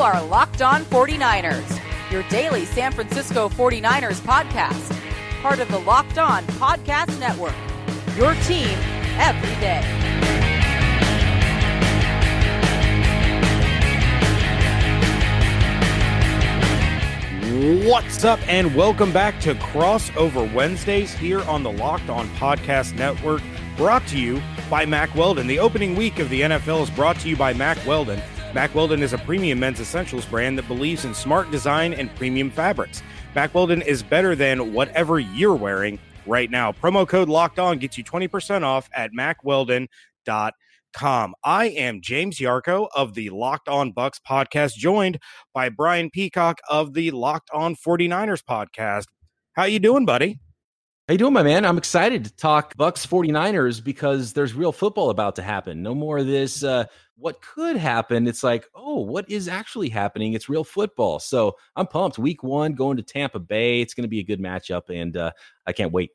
are Locked On 49ers, your daily San Francisco 49ers podcast, part of the Locked On Podcast Network. Your team every day. What's up, and welcome back to Crossover Wednesdays here on the Locked On Podcast Network, brought to you by Mack Weldon. The opening week of the NFL is brought to you by Mack Weldon. Mack Weldon is a premium men's essentials brand that believes in smart design and premium fabrics. Mack Weldon is better than whatever you're wearing right now. Promo code locked on gets you 20% off at mackweldon.com. I am James Yarcho of the Locked On Bucks podcast, joined by Brian Peacock of the Locked On 49ers podcast. How you doing, buddy? How you doing, my man? I'm excited to talk Bucks 49ers because there's real football about to happen. No more of this uh, what could happen. It's like, oh, what is actually happening? It's real football. So I'm pumped. Week one, going to Tampa Bay. It's going to be a good matchup, and uh, I can't wait.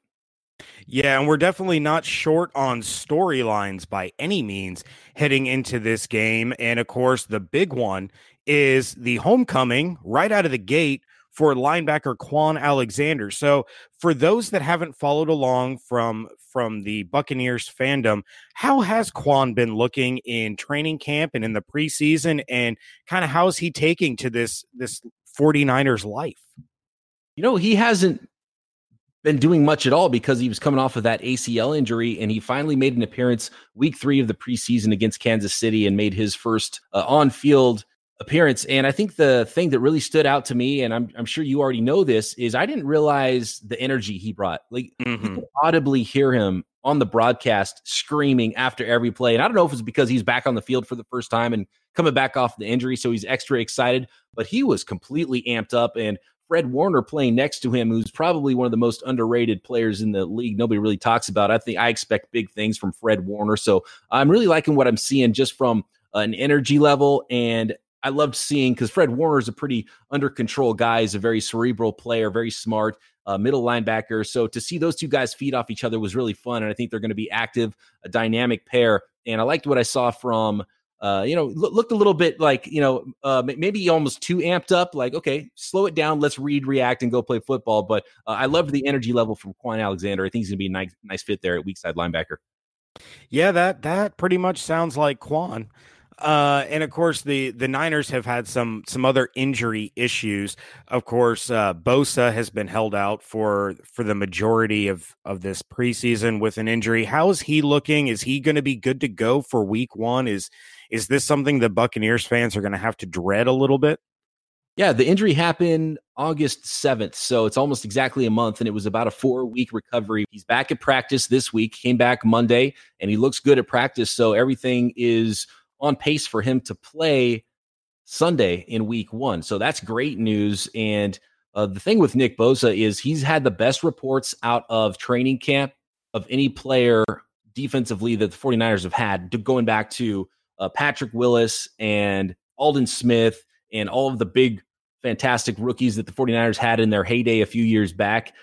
Yeah, and we're definitely not short on storylines by any means heading into this game. And of course, the big one is the homecoming right out of the gate for linebacker Kwon Alexander. So, for those that haven't followed along from from the Buccaneers fandom, how has Kwon been looking in training camp and in the preseason and kind of how is he taking to this this 49ers life? You know, he hasn't been doing much at all because he was coming off of that ACL injury and he finally made an appearance week 3 of the preseason against Kansas City and made his first uh, on-field appearance. And I think the thing that really stood out to me, and I'm, I'm sure you already know this, is I didn't realize the energy he brought. Like mm-hmm. you could audibly hear him on the broadcast screaming after every play. And I don't know if it's because he's back on the field for the first time and coming back off the injury, so he's extra excited, but he was completely amped up. And Fred Warner playing next to him, who's probably one of the most underrated players in the league. Nobody really talks about. I think I expect big things from Fred Warner. So I'm really liking what I'm seeing just from an energy level and I loved seeing because Fred Warner is a pretty under control guy. He's a very cerebral player, very smart, uh, middle linebacker. So to see those two guys feed off each other was really fun, and I think they're going to be active, a dynamic pair. And I liked what I saw from. Uh, you know, looked a little bit like you know, uh, maybe almost too amped up. Like, okay, slow it down. Let's read, react, and go play football. But uh, I loved the energy level from Kwon Alexander. I think he's going to be a nice, nice fit there at weak side linebacker. Yeah, that that pretty much sounds like Kwon. Uh, and of course, the the Niners have had some some other injury issues. Of course, uh, Bosa has been held out for for the majority of of this preseason with an injury. How is he looking? Is he going to be good to go for Week One? Is is this something the Buccaneers fans are going to have to dread a little bit? Yeah, the injury happened August 7th. So it's almost exactly a month, and it was about a four week recovery. He's back at practice this week, came back Monday, and he looks good at practice. So everything is on pace for him to play Sunday in week one. So that's great news. And uh, the thing with Nick Bosa is he's had the best reports out of training camp of any player defensively that the 49ers have had, going back to uh, Patrick Willis and Aldon Smith and all of the big, fantastic rookies that the 49ers had in their heyday a few years back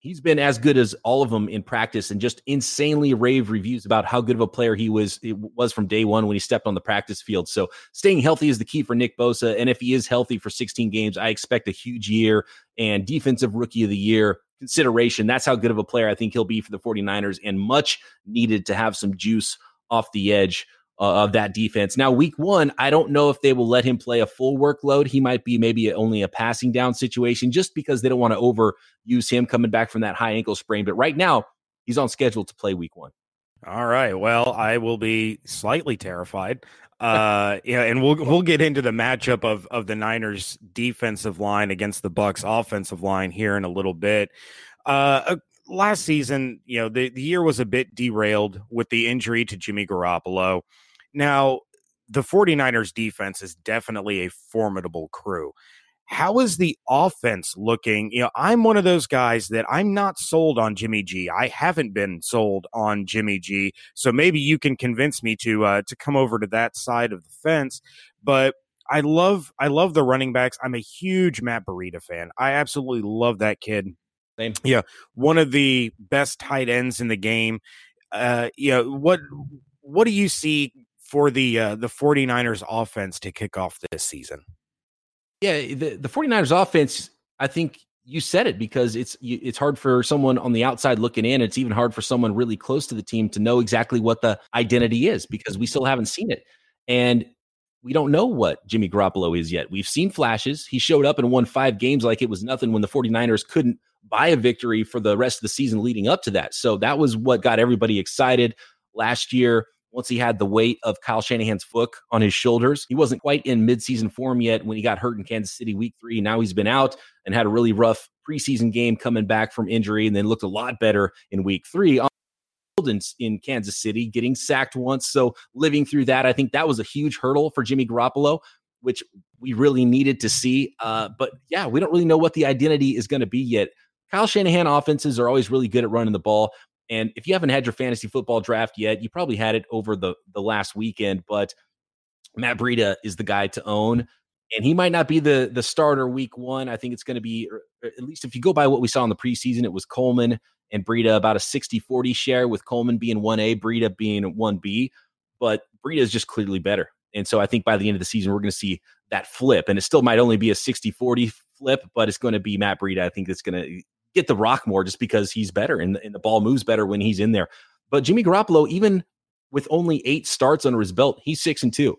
he's been as good as all of them in practice and just insanely rave reviews about how good of a player he was was from day one when he stepped on the practice field. So staying healthy is the key for Nick Bosa. And if he is healthy for 16 games, I expect a huge year and defensive rookie of the year consideration. That's how good of a player I think he'll be for the 49ers and much needed to have some juice off the edge uh, of that defense. Now, week one, I don't know if they will let him play a full workload. He might be maybe only a passing down situation just because they don't want to overuse him coming back from that high ankle sprain. But right now, he's on schedule to play week one. All right. Well, I will be slightly terrified. Uh, yeah, and we'll we'll get into the matchup of of the Niners defensive line against the Bucks offensive line here in a little bit. Uh, uh last season, you know, the, the year was a bit derailed with the injury to Jimmy Garoppolo. Now, the 49ers defense is definitely a formidable crew. How is the offense looking? You know, I'm one of those guys that I'm not sold on Jimmy G. I haven't been sold on Jimmy G. So maybe you can convince me to uh, to come over to that side of the fence. But I love I love the running backs. I'm a huge Matt Breida fan. I absolutely love that kid. Same. Yeah, one of the best tight ends in the game. Uh, you know what? What do you see for the uh, the 49ers offense to kick off this season? Yeah, the, the 49ers offense, I think you said it because it's it's hard for someone on the outside looking in. It's even hard for someone really close to the team to know exactly what the identity is because we still haven't seen it. And we don't know what Jimmy Garoppolo is yet. We've seen flashes. He showed up and won five games like it was nothing when the 49ers couldn't buy a victory for the rest of the season leading up to that. So that was what got everybody excited last year. Once he had the weight of Kyle Shanahan's foot on his shoulders, he wasn't quite in midseason form yet when he got hurt in Kansas City week three. Now he's been out and had a really rough preseason game coming back from injury and then looked a lot better in week three in, in Kansas City, getting sacked once. So living through that, I think that was a huge hurdle for Jimmy Garoppolo, which we really needed to see. Uh, but yeah, we don't really know what the identity is going to be yet. Kyle Shanahan offenses are always really good at running the ball. And if you haven't had your fantasy football draft yet, you probably had it over the, the last weekend. But Matt Breida is the guy to own. And he might not be the the starter week one. I think it's going to be, er, er, at least if you go by what we saw in the preseason, it was Coleman and Breida about a 60 40 share with Coleman being 1A, Breida being 1B. But Breida is just clearly better. And so I think by the end of the season, we're going to see that flip. And it still might only be a 60 40 flip, but it's going to be Matt Breida. I think it's going to get the rock more just because he's better and, and the ball moves better when he's in there. But Jimmy Garoppolo, even with only eight starts under his belt, he's six and two.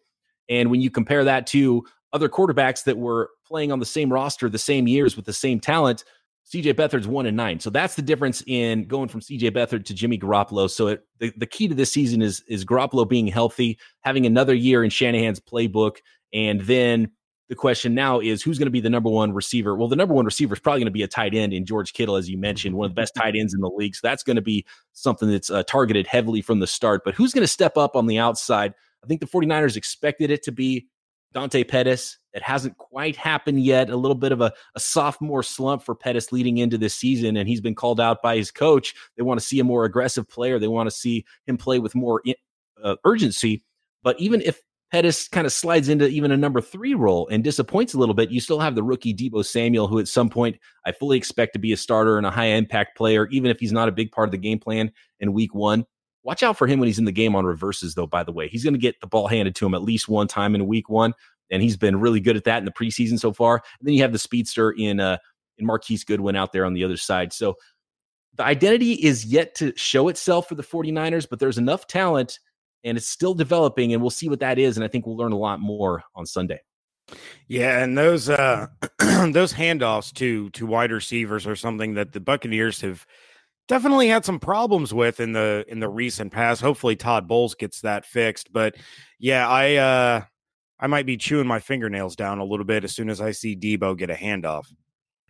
And when you compare that to other quarterbacks that were playing on the same roster the same years with the same talent, CJ Beathard's one and nine. So that's the difference in going from CJ Beathard to Jimmy Garoppolo. So it, the, the key to this season is is Garoppolo being healthy, having another year in Shanahan's playbook, and then the question now is who's going to be the number one receiver? Well, the number one receiver is probably going to be a tight end in George Kittle, as you mentioned, one of the best tight ends in the league. So that's going to be something that's uh, targeted heavily from the start. But who's going to step up on the outside? I think the 49ers expected it to be Dante Pettis. It hasn't quite happened yet. A little bit of a, a, sophomore slump for Pettis leading into this season, and he's been called out by his coach. They want to see a more aggressive player. They want to see him play with more in, uh, urgency. But even if Pettis kind of slides into even a number three role and disappoints a little bit, you still have the rookie Deebo Samuel, who at some point I fully expect to be a starter and a high impact player, even if he's not a big part of the game plan in week one. Watch out for him when he's in the game on reverses, though, by the way. He's going to get the ball handed to him at least one time in week one, and he's been really good at that in the preseason so far. And then you have the speedster in uh, in Marquise Goodwin out there on the other side. So the identity is yet to show itself for the 49ers, but there's enough talent and it's still developing, and we'll see what that is. And I think we'll learn a lot more on Sunday. Yeah, and those uh those handoffs to to wide receivers are something that the Buccaneers have definitely had some problems with in the in the recent past. Hopefully Todd Bowles gets that fixed. But yeah, I uh I might be chewing my fingernails down a little bit as soon as I see Deebo get a handoff.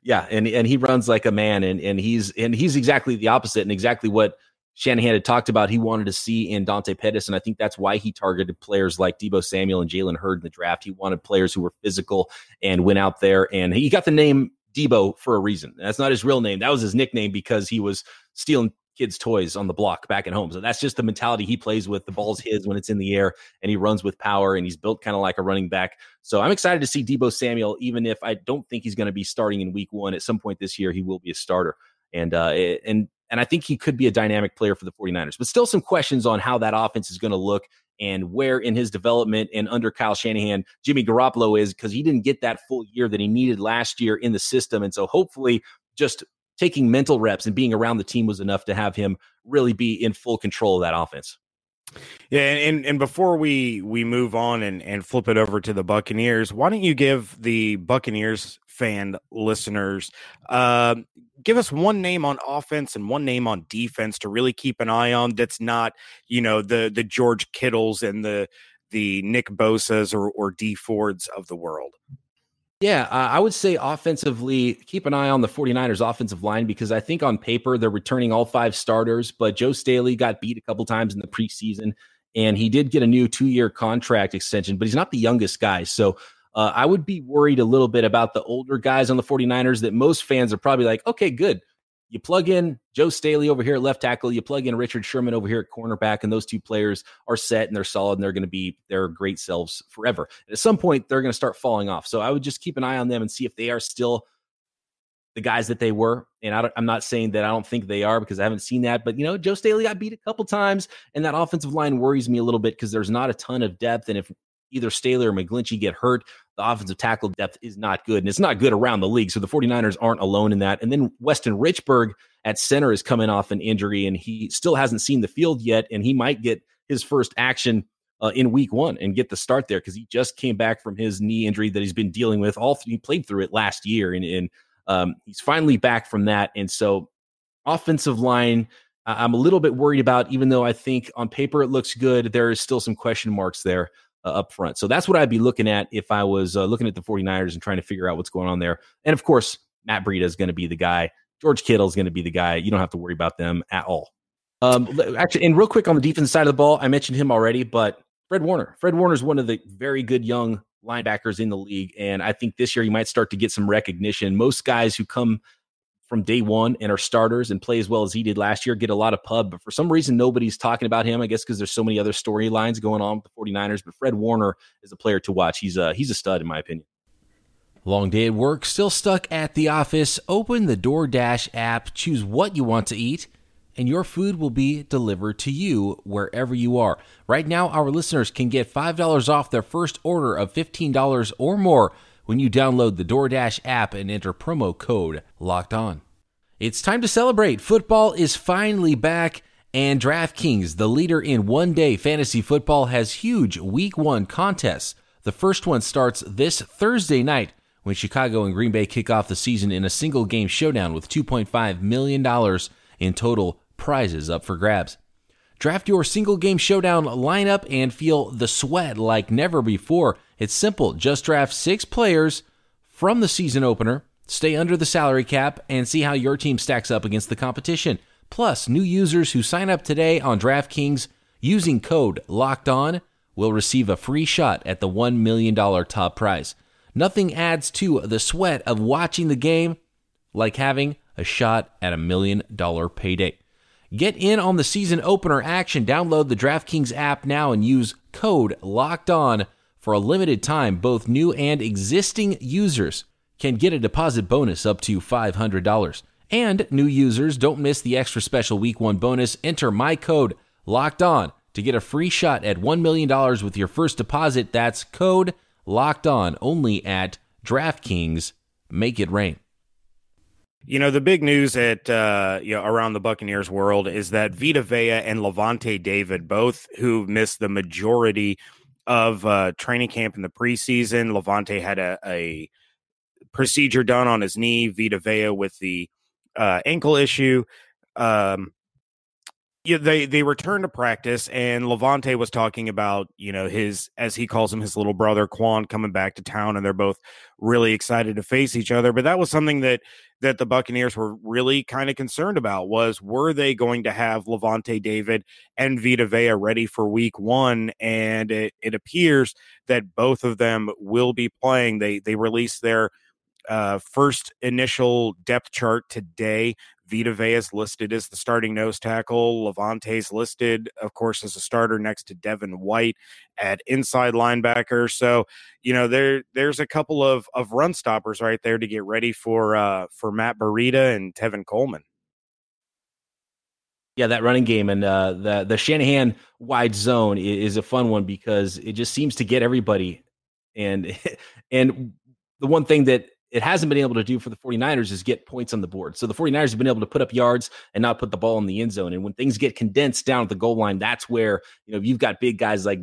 Yeah, and and he runs like a man and and he's and he's exactly the opposite and exactly what Shanahan had talked about he wanted to see in Dante Pettis, and I think that's why he targeted players like Deebo Samuel and Jalen Hurd in the draft. He wanted players who were physical and went out there, and he got the name Deebo for a reason. That's not his real name. That was his nickname because he was stealing kids' toys on the block back at home. So that's just the mentality he plays with. The ball's his when it's in the air, and he runs with power, and he's built kind of like a running back. So I'm excited to see Deebo Samuel, even if I don't think he's going to be starting in week one. At some point this year, he will be a starter. And uh, and and I think he could be a dynamic player for the 49ers. But still some questions on how that offense is going to look and where in his development and under Kyle Shanahan, Jimmy Garoppolo is because he didn't get that full year that he needed last year in the system. And so hopefully just taking mental reps and being around the team was enough to have him really be in full control of that offense. Yeah, and and before we we move on and and flip it over to the Buccaneers, why don't you give the Buccaneers fan listeners uh, give us one name on offense and one name on defense to really keep an eye on that's not you know the the George Kittles and the the Nick Bosa's or or Dee Fords of the world. Yeah, uh, I would say offensively, keep an eye on the 49ers offensive line because I think on paper they're returning all five starters, but Joe Staley got beat a couple times in the preseason and he did get a new two year contract extension, but he's not the youngest guy. So uh, I would be worried a little bit about the older guys on the 49ers that most fans are probably like, okay, good. You plug in Joe Staley over here at left tackle, you plug in Richard Sherman over here at cornerback, and those two players are set and they're solid and they're going to be their great selves forever. And at some point, they're going to start falling off. So I would just keep an eye on them and see if they are still the guys that they were. And I am not saying that I don't think they are because I haven't seen that. But, you know, Joe Staley got beat a couple times, and that offensive line worries me a little bit because there's not a ton of depth. And if either Staley or McGlinchey get hurt, the offensive tackle depth is not good. And it's not good around the league. So the 49ers aren't alone in that. And then Weston Richburg at center is coming off an injury and he still hasn't seen the field yet. And he might get his first action uh, in week one and get the start there because he just came back from his knee injury that he's been dealing with. All he played through it last year. And, and um, he's finally back from that. And so offensive line, I'm a little bit worried about, even though I think on paper it looks good, there is still some question marks there uh, up front. So that's what I'd be looking at if I was uh, looking at the 49ers and trying to figure out what's going on there. And of course, Matt Breida is going to be the guy. George Kittle is going to be the guy. You don't have to worry about them at all. Um, actually, and real quick on the defense side of the ball, I mentioned him already, but Fred Warner. Fred Warner is one of the very good young linebackers in the league. And I think this year he might start to get some recognition. Most guys who come from day one and are starters and play as well as he did last year get a lot of pub. But for some reason, nobody's talking about him. I guess because there's so many other storylines going on with the 49ers. But Fred Warner is a player to watch. He's a, he's a stud, in my opinion. Long day at work, still stuck at the office. Open the DoorDash app, choose what you want to eat, and your food will be delivered to you wherever you are. Right now, our listeners can get $5 off their first order of $15 or more when you download the DoorDash app and enter promo code locked on. It's time to celebrate. Football is finally back, and DraftKings, the leader in one day fantasy football, has huge week one contests. The first one starts this Thursday night when Chicago and Green Bay kick off the season in a single game showdown with $2.5 million in total prizes up for grabs. Draft your single game showdown lineup and feel the sweat like never before. It's simple. Just draft six players from the season opener, stay under the salary cap, and see how your team stacks up against the competition. Plus, new users who sign up today on DraftKings using code LOCKED ON will receive a free shot at the $1 million top prize. Nothing adds to the sweat of watching the game like having a shot at a million dollar payday. Get in on the season opener action. Download the DraftKings app now and use code LOCKED ON for a limited time. Both new and existing users can get a deposit bonus up to $500. And new users don't miss the extra special week one bonus. Enter my code LOCKED ON to get a free shot at $1 million with your first deposit. That's code LOCKED ON only at DraftKings. Make it rain. You know, the big news at uh, you know around the Buccaneers world is that Vita Vea and Lavonte David, both who missed the majority of uh, training camp in the preseason. Lavonte had a, a procedure done on his knee. Vita Vea with the uh, ankle issue. Um, yeah, they they returned to practice, and Lavonte was talking about you know his as he calls him his little brother Kwon coming back to town, and they're both really excited to face each other. But that was something that that the Buccaneers were really kind of concerned about was were they going to have Lavonte David and Vita Vea ready for Week One, and it, it appears that both of them will be playing. They they released their uh, first initial depth chart today. Vita Vea is listed as the starting nose tackle. Lavonte's listed, of course, as a starter next to Devin White at inside linebacker. So, you know, there there's a couple of of run stoppers right there to get ready for uh for Matt Breida and Tevin Coleman. Yeah, that running game and uh, the the Shanahan wide zone is a fun one because it just seems to get everybody. And and the one thing that it hasn't been able to do for the 49ers is get points on the board. So the 49ers have been able to put up yards and not put the ball in the end zone. And when things get condensed down at the goal line, that's where, you know, you've got big guys like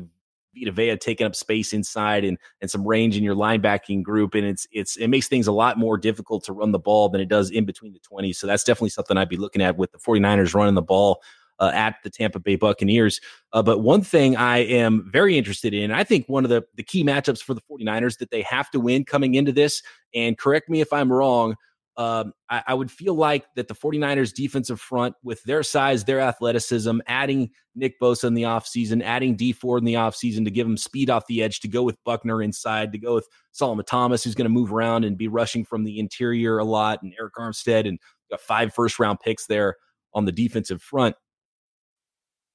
Vita Vea taking up space inside and and some range in your linebacking group. And it's it's it makes things a lot more difficult to run the ball than it does in between the 20s. So that's definitely something I'd be looking at with the 49ers running the ball uh, at the Tampa Bay Buccaneers. Uh, but one thing I am very interested in, I think one of the, the key matchups for the 49ers that they have to win coming into this, and correct me if I'm wrong, um, I, I, would feel like that the 49ers defensive front, with their size, their athleticism, adding Nick Bosa in the offseason, adding Dee Ford in the offseason to give them speed off the edge, to go with Buckner inside, to go with Solomon Thomas, who's going to move around and be rushing from the interior a lot, and Arik Armstead, and got five first round picks there on the defensive front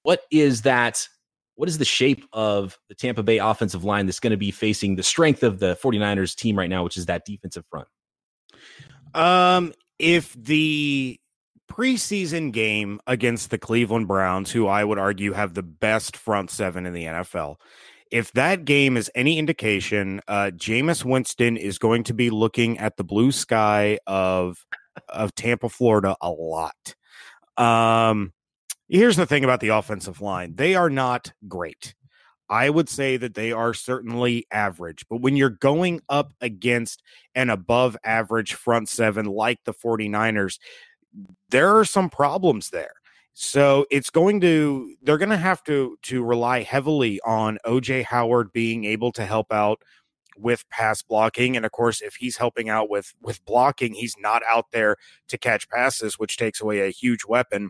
what is that? What is the shape of the Tampa Bay offensive line that's going to be facing the strength of the 49ers team right now, which is that defensive front? Um, if the preseason game against the Cleveland Browns, who I would argue have the best front seven in the NFL, if that game is any indication, uh, Jameis Winston is going to be looking at the blue sky of of Tampa, Florida, a lot. Um, here's the thing about the offensive line: they are not great. I would say that they are certainly average, but when you're going up against an above average front seven like the 49ers, there are some problems there. So it's going to they're going to have to to rely heavily on OJ Howard being able to help out with pass blocking and of course if he's helping out with with blocking he's not out there to catch passes which takes away a huge weapon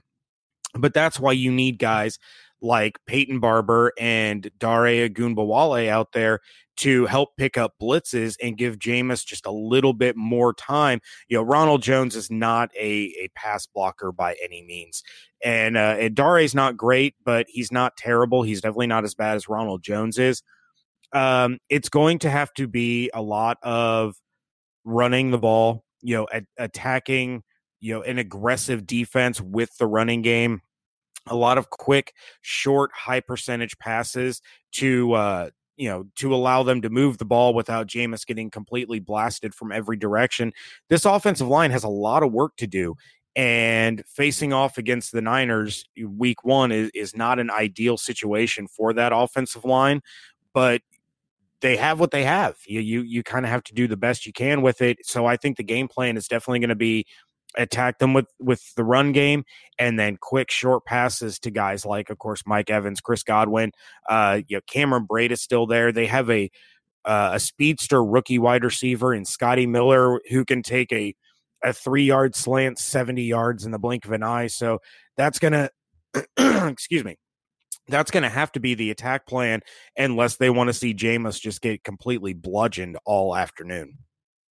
but that's why you need guys like Peyton Barber and Dare Ogunbowale out there to help pick up blitzes and give Jameis just a little bit more time. You know, Ronald Jones is not a, a pass blocker by any means. And, uh, and Dare's not great, but he's not terrible. He's definitely not as bad as Ronald Jones is. Um, it's going to have to be a lot of running the ball, you know, attacking, you know, an aggressive defense with the running game a lot of quick, short, high percentage passes to uh, you know to allow them to move the ball without Jameis getting completely blasted from every direction. This offensive line has a lot of work to do. And facing off against the Niners week one is, is not an ideal situation for that offensive line, but they have what they have. You you you kind of have to do the best you can with it. So I think the game plan is definitely going to be attack them with with the run game and then quick short passes to guys like of course Mike Evans, Chris Godwin, uh you know Cameron Brate is still there. They have a uh, a speedster rookie wide receiver in Scotty Miller who can take a a 3-yard slant 70 yards in the blink of an eye. So that's going to excuse me. That's going to have to be the attack plan unless they want to see Jameis just get completely bludgeoned all afternoon.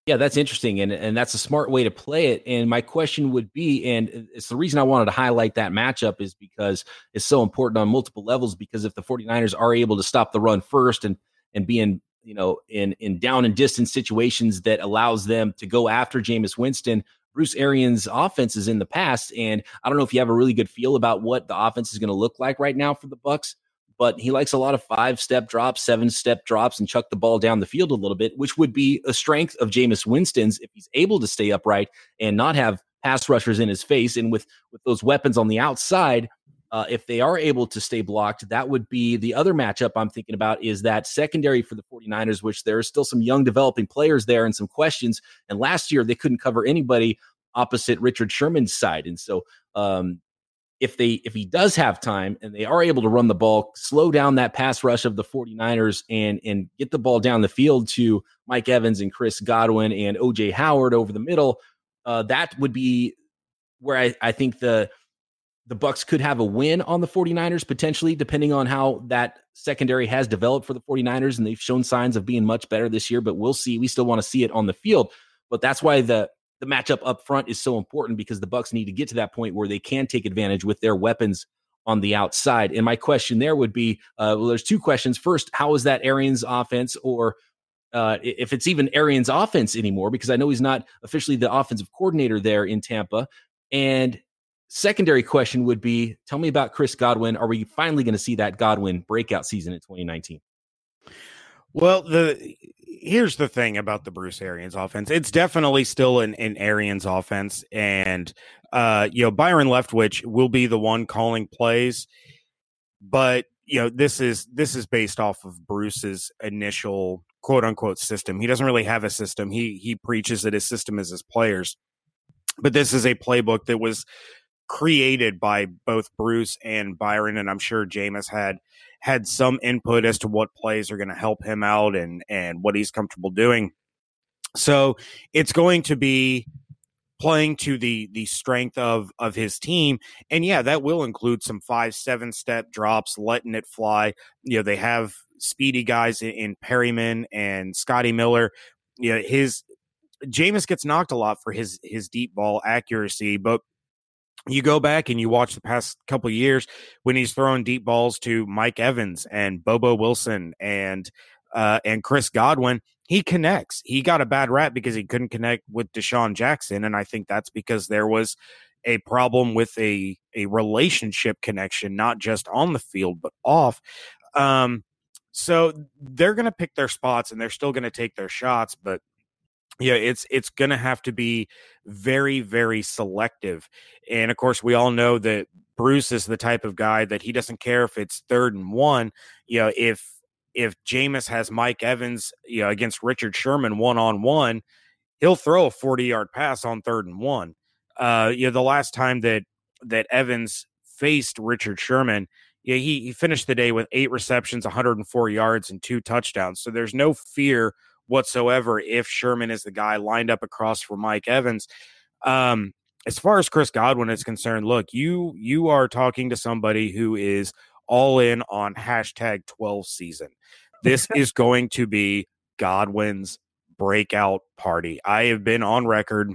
Yeah, that's interesting. And, and that's a smart way to play it. And my question would be, and it's the reason I wanted to highlight that matchup is because it's so important on multiple levels. Because if the 49ers are able to stop the run first and and be in, you know, in in down and distance situations that allows them to go after Jameis Winston, Bruce Arians' offenses in the past. And I don't know if you have a really good feel about what the offense is going to look like right now for the Bucs but he likes a lot of five step drops, seven step drops, and chuck the ball down the field a little bit, which would be a strength of Jameis Winston's if he's able to stay upright and not have pass rushers in his face. And with with those weapons on the outside, uh, if they are able to stay blocked, that would be the other matchup I'm thinking about is that secondary for the 49ers, which there are still some young developing players there and some questions. And last year they couldn't cover anybody opposite Richard Sherman's side. And so um, if they if he does have time and they are able to run the ball, slow down that pass rush of the 49ers and and get the ball down the field to Mike Evans and Chris Godwin and OJ Howard over the middle, uh, that would be where I, I think the the bucks could have a win on the 49ers potentially depending on how that secondary has developed for the 49ers and they've shown signs of being much better this year but we'll see. We still want to see it on the field but that's why the the matchup up front is so important because the Bucks need to get to that point where they can take advantage with their weapons on the outside. And my question there would be, uh, well, there's two questions. First, how is that Arians offense, or uh, if it's even Arians offense anymore? Because I know he's not officially the offensive coordinator there in Tampa. And secondary question would be, tell me about Chris Godwin. Are we finally going to see that Godwin breakout season in 2019? Well, the here's the thing about the Bruce Arians offense. It's definitely still an, an Arians offense, and uh, you know Byron Leftwich will be the one calling plays, but you know this is this is based off of Bruce's initial quote unquote system. He doesn't really have a system. He he preaches that his system is his players, but this is a playbook that was created by both Bruce and Byron, and I'm sure Jameis had had some input as to what plays are going to help him out and and what he's comfortable doing. So it's going to be playing to the the strength of of his team and yeah that will include some five seven step drops letting it fly you know they have speedy guys in, in Perriman and scotty miller you know his Jameis gets knocked a lot for his his deep ball accuracy but you go back and you watch the past couple years when he's throwing deep balls to Mike Evans and Bobo Wilson and uh, and Chris Godwin, he connects. He got a bad rap because he couldn't connect with DeSean Jackson, and I think that's because there was a problem with a a relationship connection, not just on the field but off. Um, So they're going to pick their spots and they're still going to take their shots, but yeah, it's it's going to have to be very very selective. And of course, we all know that Bruce is the type of guy that he doesn't care if it's third and one. You know, if if Jameis has Mike Evans, you know, against Richard Sherman one on one, he'll throw a 40 yard pass on third and one. Uh, you know, the last time that that Evans faced Richard Sherman, yeah, he, he finished the day with eight receptions, 104 yards, and two touchdowns. So there's no fear whatsoever if Sherman is the guy lined up across for Mike Evans. Um, as far as Chris Godwin is concerned, look, you you are talking to somebody who is all in on hashtag 12 season. This is going to be Godwin's breakout party. I have been on record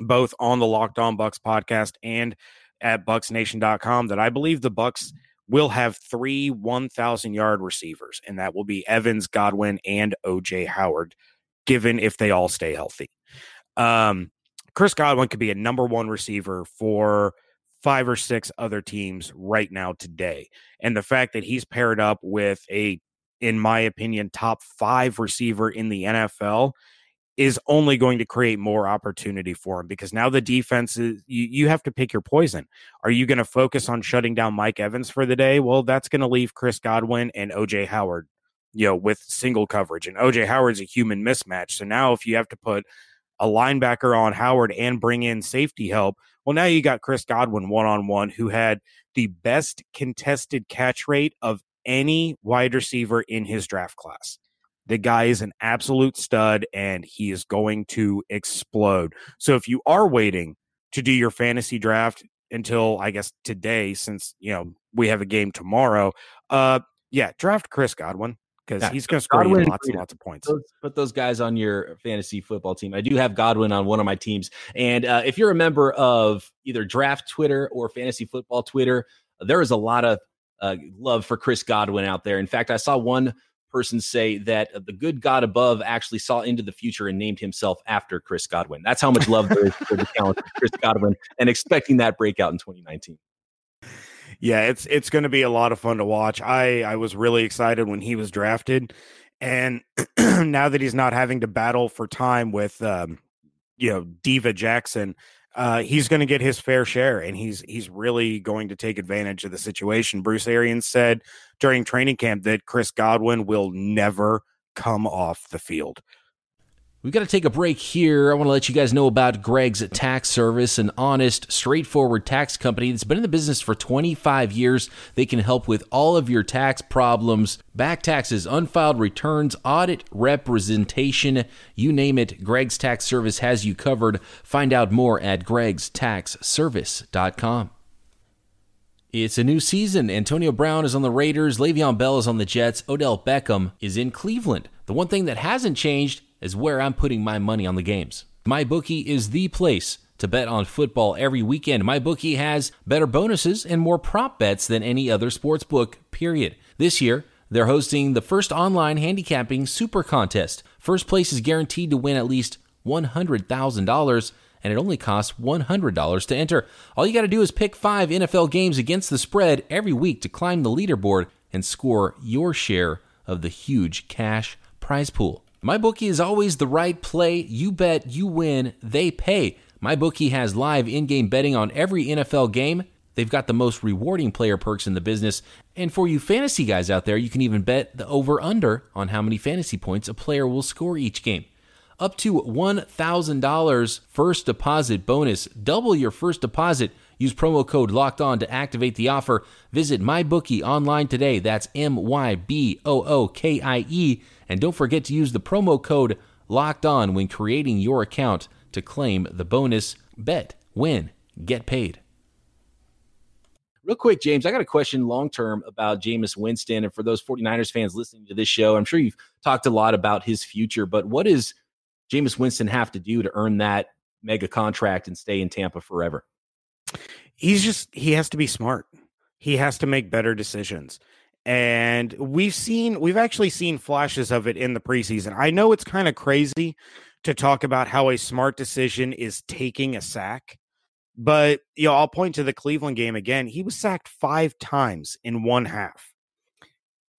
both on the Locked On Bucs podcast and at bucsnation.com that I believe the Bucs will have three 1,000 yard receivers, and that will be Evans, Godwin, and OJ Howard, given if they all stay healthy. Um, Chris Godwin could be a number one receiver for five or six other teams right now today. And the fact that he's paired up with a, in my opinion, top five receiver in the NFL is only going to create more opportunity for him because now the defense is you, you have to pick your poison. Are you going to focus on shutting down Mike Evans for the day? Well, that's going to leave Chris Godwin and OJ Howard, you know, with single coverage. And OJ Howard's a human mismatch. So now if you have to put a linebacker on Howard and bring in safety help, well, now you got Chris Godwin one on one, who had the best contested catch rate of any wide receiver in his draft class. The guy is an absolute stud and he is going to explode. So if you are waiting to do your fantasy draft until I guess today, since you know we have a game tomorrow, uh yeah, draft Chris Godwin because yeah, he's going to score you lots and lots of points. Put those guys on your fantasy football team. I do have Godwin on one of my teams, and uh, if you're a member of either Draft Twitter or Fantasy Football Twitter, there is a lot of uh, love for Chris Godwin out there. In fact, I saw one person say that the good God above actually saw into the future and named himself after Chris Godwin. That's how much love there is for the talent of Chris Godwin and expecting that breakout in 2019. Yeah, it's it's going to be a lot of fun to watch. I I was really excited when he was drafted, and now that he's not having to battle for time with um, you know Diva Jackson, uh, he's going to get his fair share, and he's he's really going to take advantage of the situation. Bruce Arians said during training camp that Chris Godwin will never come off the field. We've got to take a break here. I want to let you guys know about Greg's Tax Service, an honest, straightforward tax company that's been in the business for 25 years. They can help with all of your tax problems back taxes, unfiled returns, audit, representation you name it. Greg's Tax Service has you covered. Find out more at gregstaxservice.com. It's a new season. Antonio Brown is on the Raiders, Le'Veon Bell is on the Jets, Odell Beckham is in Cleveland. The one thing that hasn't changed is where I'm putting my money on the games. My bookie is the place to bet on football every weekend. My bookie has better bonuses and more prop bets than any other sports book, period. This year, they're hosting the first online handicapping super contest. First place is guaranteed to win at least $100,000 and it only costs $100 to enter. All you got to do is pick 5 NFL games against the spread every week to climb the leaderboard and score your share of the huge cash prize pool. MyBookie is always the right play. You bet, you win, they pay. MyBookie has live in game betting on every NFL game. They've got the most rewarding player perks in the business. And for you fantasy guys out there, you can even bet the over under on how many fantasy points a player will score each game. Up to $1,000 first deposit bonus. Double your first deposit. Use promo code locked on to activate the offer. Visit MyBookie online today. That's M Y B O O K I E and don't forget to use the promo code locked on when creating your account to claim the bonus bet, win, get paid. Real quick, James, I got a question long term about Jameis Winston. And for those 49ers fans listening to this show, I'm sure you've talked a lot about his future, but what does Jameis Winston have to do to earn that mega contract and stay in Tampa forever? He's just, he has to be smart. He has to make better decisions and we've seen we've actually seen flashes of it in the preseason. I know it's kind of crazy to talk about how a smart decision is taking a sack, but you know, I'll point to the Cleveland game again. He was sacked 5 times in one half.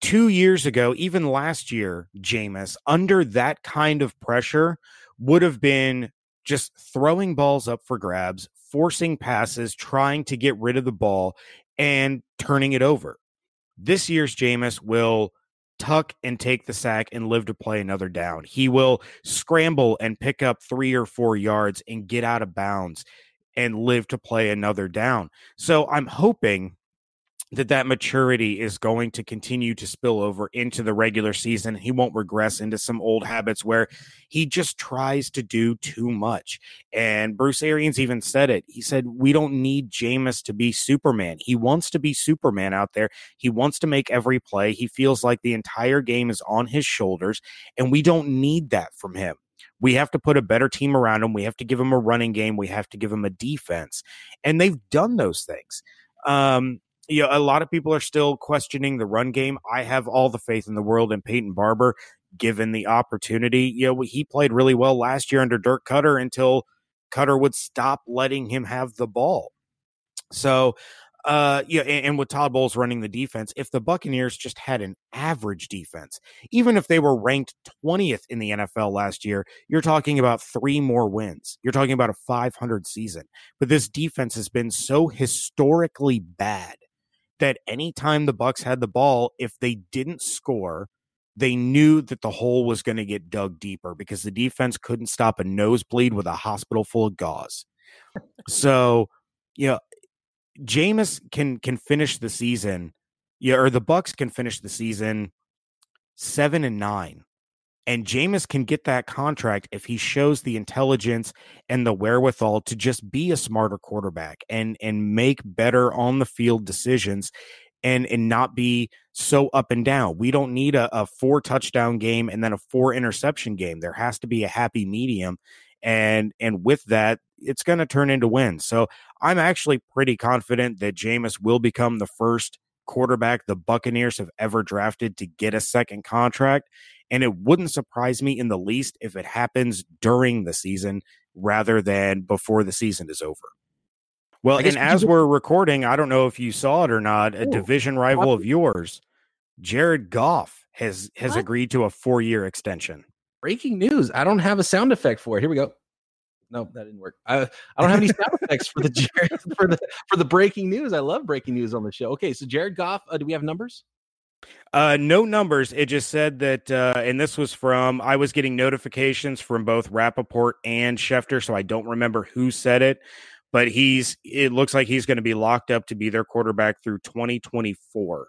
two years ago, even last year, Jameis, under that kind of pressure, would have been just throwing balls up for grabs, forcing passes, trying to get rid of the ball, and turning it over. This year's Jameis will tuck and take the sack and live to play another down. He will scramble and pick up three or four yards and get out of bounds and live to play another down. So I'm hoping that that maturity is going to continue to spill over into the regular season. He won't regress into some old habits where he just tries to do too much. And Bruce Arians even said it. He said, We don't need Jameis to be Superman. He wants to be Superman out there. He wants to make every play. He feels like the entire game is on his shoulders, and we don't need that from him. We have to put a better team around him. We have to give him a running game. We have to give him a defense. And they've done those things. Um, you know, a lot of people are still questioning the run game. I have all the faith in the world in Peyton Barber, given the opportunity. You know, he played really well last year under Dirk Koetter until Koetter would stop letting him have the ball. So, uh, yeah, and, and, with Todd Bowles running the defense, if the Buccaneers just had an average defense, even if they were ranked 20th in the NFL last year, you're talking about three more wins. You're talking about a 500 season. But this defense has been so historically bad that anytime the Bucks had the ball, if they didn't score, they knew that the hole was going to get dug deeper because the defense couldn't stop a nosebleed with a hospital full of gauze. so, you know, Jameis can can finish the season, yeah, or the Bucks can finish the season seven and nine and Jameis can get that contract if he shows the intelligence and the wherewithal to just be a smarter quarterback and and make better on the field decisions and and not be so up and down. We don't need a, a four touchdown game and then a four interception game. There has to be a happy medium. And and with that, it's going to turn into wins. So I'm actually pretty confident that Jameis will become the first quarterback the Buccaneers have ever drafted to get a second contract. And it wouldn't surprise me in the least if it happens during the season rather than before the season is over. Well, and as we're recording, I don't know if you saw it or not, a Ooh, division rival of yours, Jared Goff has has what? agreed to a four year extension. Breaking news. I don't have a sound effect for it. Here we go. No, that didn't work. I, I don't have any sound effects for the Jared, for the for the breaking news. I love breaking news on the show. Okay, so Jared Goff, uh, do we have numbers? Uh, no numbers. It just said that, uh, and this was from, I was getting notifications from both Rapoport and Schefter, so I don't remember who said it, but he's, it looks like he's going to be locked up to be their quarterback through 2024.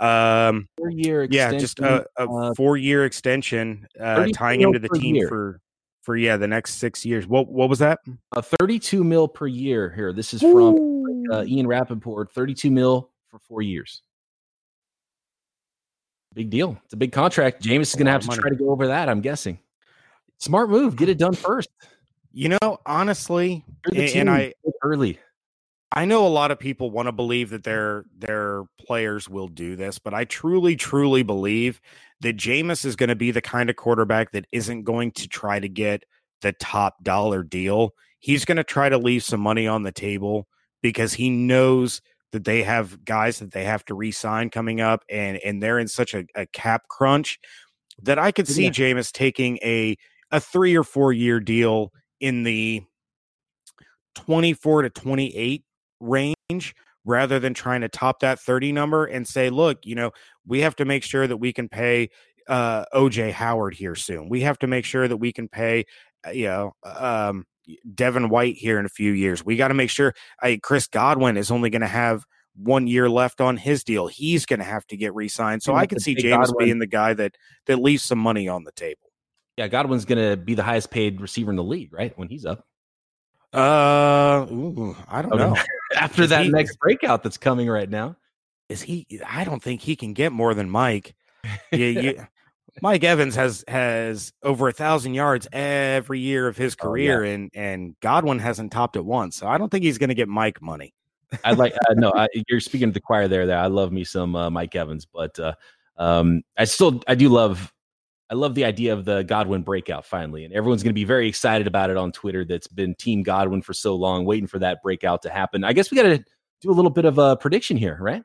Um, four year yeah, just a, a uh, four year extension, uh, tying him to the team year. for, for, yeah, the next six years. What, what was that? A 32 mil per year here. This is from uh, Ian Rapoport. 32 mil for four years. Big deal. It's a big contract. Jameis is going to have to money. try to go over that. I'm guessing. Smart move. Get it done first. You know, honestly, and I early. I know a lot of people want to believe that their their players will do this, but I truly, truly believe that Jameis is going to be the kind of quarterback that isn't going to try to get the top dollar deal. He's going to try to leave some money on the table because he knows that they have guys that they have to re-sign coming up and and they're in such a, a cap crunch that I could see yeah. Jameis taking a a three or four year deal in the 24 to 28 range rather than trying to top that 30 number and say, look, you know, we have to make sure that we can pay uh, OJ Howard here soon. We have to make sure that we can pay, uh, you know, um, Devin White here in a few years. We got to make sure I, Chris Godwin is only going to have one year left on his deal. He's going to have to get re-signed. So I can see Jameis Godwin. being the guy that that leaves some money on the table. Yeah, Godwin's going to be the highest paid receiver in the league, right? When he's up. Uh, ooh, I don't know. After that he, next breakout that's coming right now, is he? I don't think he can get more than Mike. Yeah, you, Mike Evans has has over a thousand yards every year of his career, oh, yeah. and and Godwin hasn't topped it once. So I don't think he's going to get Mike money. I'd like uh, no, I, you're speaking to the choir there. There, I love me some uh, Mike Evans, but uh, um, I still I do love I love the idea of the Godwin breakout finally, and everyone's going to be very excited about it on Twitter. That's been Team Godwin for so long, waiting for that breakout to happen. I guess we got to do a little bit of a prediction here, right?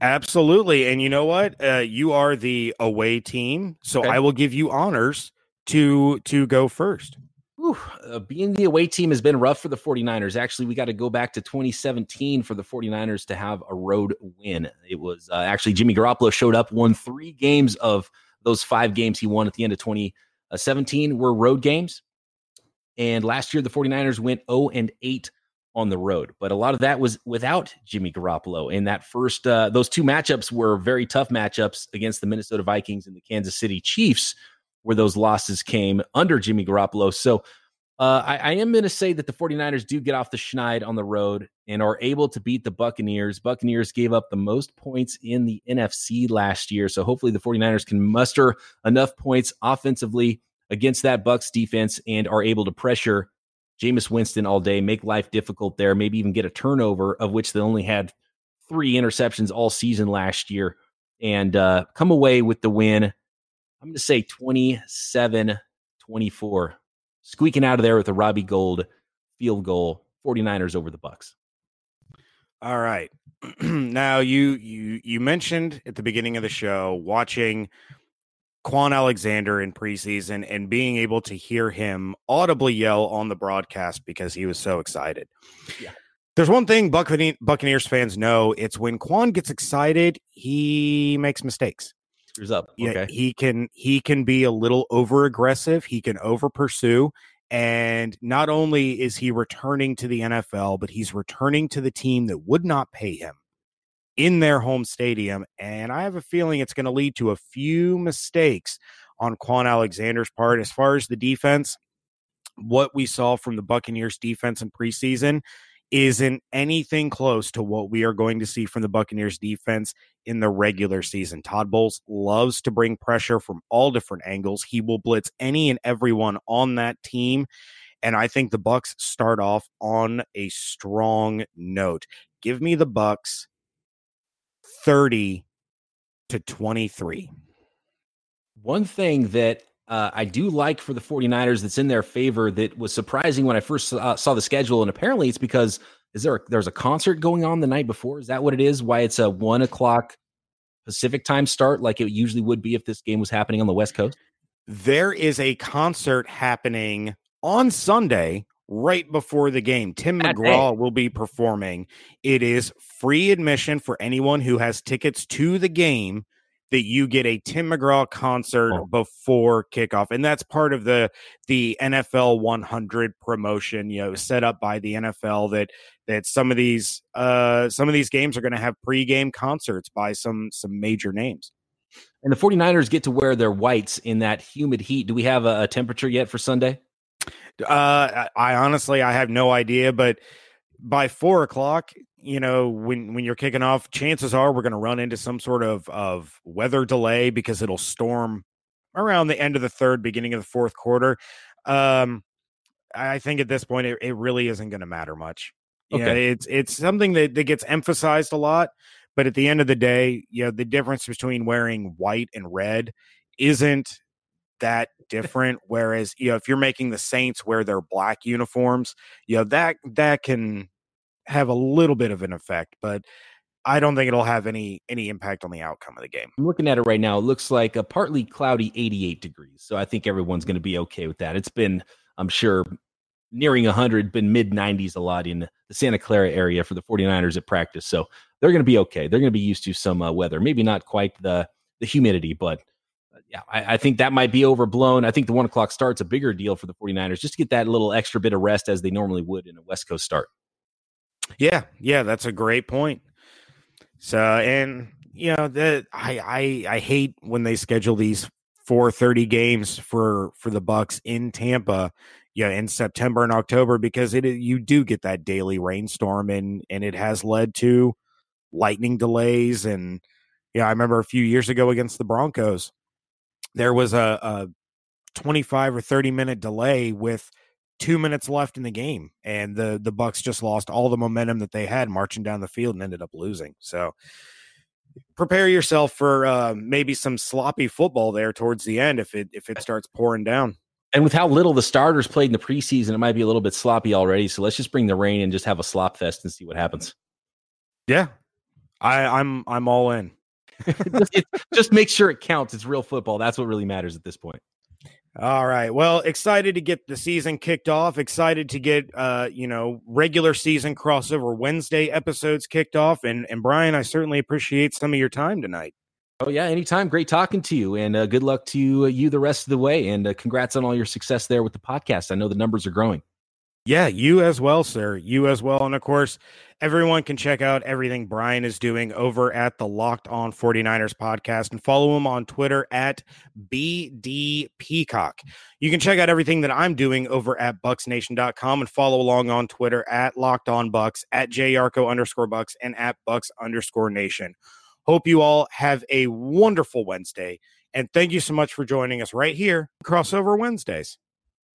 Absolutely. And you know what? Uh, you are the away team, so okay. I will give you honors to to go first. Whew, uh, being the away team has been rough for the 49ers. Actually, we got to go back to 2017 for the 49ers to have a road win. It was uh, actually Jimmy Garoppolo showed up, won three games of those five games he won at the end of 2017 were road games. And last year, the 49ers went 0 and 8 on the road. But a lot of that was without Jimmy Garoppolo. And that first, uh, those two matchups were very tough matchups against the Minnesota Vikings and the Kansas City Chiefs where those losses came under Jimmy Garoppolo. So uh, I, I, am going to say that the 49ers do get off the schneid on the road and are able to beat the Buccaneers. Buccaneers gave up the most points in the NFC last year. So hopefully the 49ers can muster enough points offensively against that Bucs defense and are able to pressure Jameis Winston all day, make life difficult there, maybe even get a turnover, of which they only had three interceptions all season last year, and uh, come away with the win I'm going to say 27 24. Squeaking out of there with a Robbie Gould field goal, 49ers over the Bucs. All right. now you you you mentioned at the beginning of the show watching Kwon Alexander in preseason and being able to hear him audibly yell on the broadcast because he was so excited. Yeah. There's one thing Buccaneers fans know it's when Kwon gets excited, he makes mistakes screws up. Okay. Yeah, he can he can be a little over aggressive. He can over pursue. And not only is he returning to the NFL, but he's returning to the team that would not pay him in their home stadium. And I have a feeling it's going to lead to a few mistakes on Kwon Alexander's part. As far as the defense, what we saw from the Buccaneers defense in preseason isn't anything close to what we are going to see from the Buccaneers defense in the regular season. Todd Bowles loves to bring pressure from all different angles. He will blitz any and everyone on that team. And I think the Bucs start off on a strong note. Give me the Bucs 30 to 23. One thing that uh, I do like for the 49ers that's in their favor that was surprising when I first uh, saw the schedule. And apparently it's because is there a, there's a concert going on the night before? Is that what it is? Why it's a one o'clock Pacific time start like it usually would be if this game was happening on the West Coast? There is a concert happening on Sunday right before the game. Tim McGraw will be performing. It is free admission for anyone who has tickets to the game that you get a Tim McGraw concert oh. before kickoff, and that's part of the the NFL 100 promotion. You know, set up by the NFL that that some of these uh some of these games are going to have pregame concerts by some some major names. And the 49ers get to wear their whites in that humid heat. Do we have a, a temperature yet for Sunday? Uh, I honestly I have no idea, but by four o'clock, you know, when when you're kicking off, chances are we're going to run into some sort of of weather delay because it'll storm around the end of the third, beginning of the fourth quarter. Um, I think at this point, it, it really isn't going to matter much. Okay, yeah, it's it's something that, that gets emphasized a lot, but at the end of the day, you know, the difference between wearing white and red isn't that different. Whereas, you know, if you're making the Saints wear their black uniforms, you know that that can have a little bit of an effect, but I don't think it'll have any any impact on the outcome of the game. I'm looking at it right now. It looks like a partly cloudy 88 degrees. So I think everyone's going to be okay with that. It's been, I'm sure, nearing 100, been mid 90s a lot in the Santa Clara area for the 49ers at practice. So they're going to be okay. They're going to be used to some uh, weather. Maybe not quite the the humidity, but uh, yeah, I, I, think that might be overblown. I think the one o'clock start's a bigger deal for the 49ers just to get that little extra bit of rest as they normally would in a West Coast start. Yeah, yeah, that's a great point. So, and you know, that I I I hate when they schedule these 4:30 games for for the Bucs in Tampa, yeah, in September and October because it you do get that daily rainstorm and and it has led to lightning delays and yeah, I remember a few years ago against the Broncos, there was a, a 25 or 30 minute delay with two minutes left in the game, and the the Bucs just lost all the momentum that they had marching down the field and ended up losing. So prepare yourself for uh, maybe some sloppy football there towards the end if it if it starts pouring down. And with how little the starters played in the preseason, it might be a little bit sloppy already. So let's just bring the rain and just have a slop fest and see what happens. Yeah, I, I'm I'm all in. just, it, just make sure it counts. It's real football. That's what really matters at this point. All right. Well, excited to get the season kicked off. Excited to get uh, you know, regular season crossover Wednesday episodes kicked off. And and Brian, I certainly appreciate some of your time tonight. Oh yeah, anytime. Great talking to you, and uh, good luck to uh, you the rest of the way. And uh, congrats on all your success there with the podcast. I know the numbers are growing. Yeah, you as well, sir. You as well. And of course, everyone can check out everything Brian is doing over at the Locked On 49ers podcast and follow him on Twitter at BD Peacock. You can check out everything that I'm doing over at bucsnation.com and follow along on Twitter at Locked On Bucs, at JYarcho underscore Bucks, and at Bucks underscore Nation. Hope you all have a wonderful Wednesday. And thank you so much for joining us right here, Crossover Wednesdays.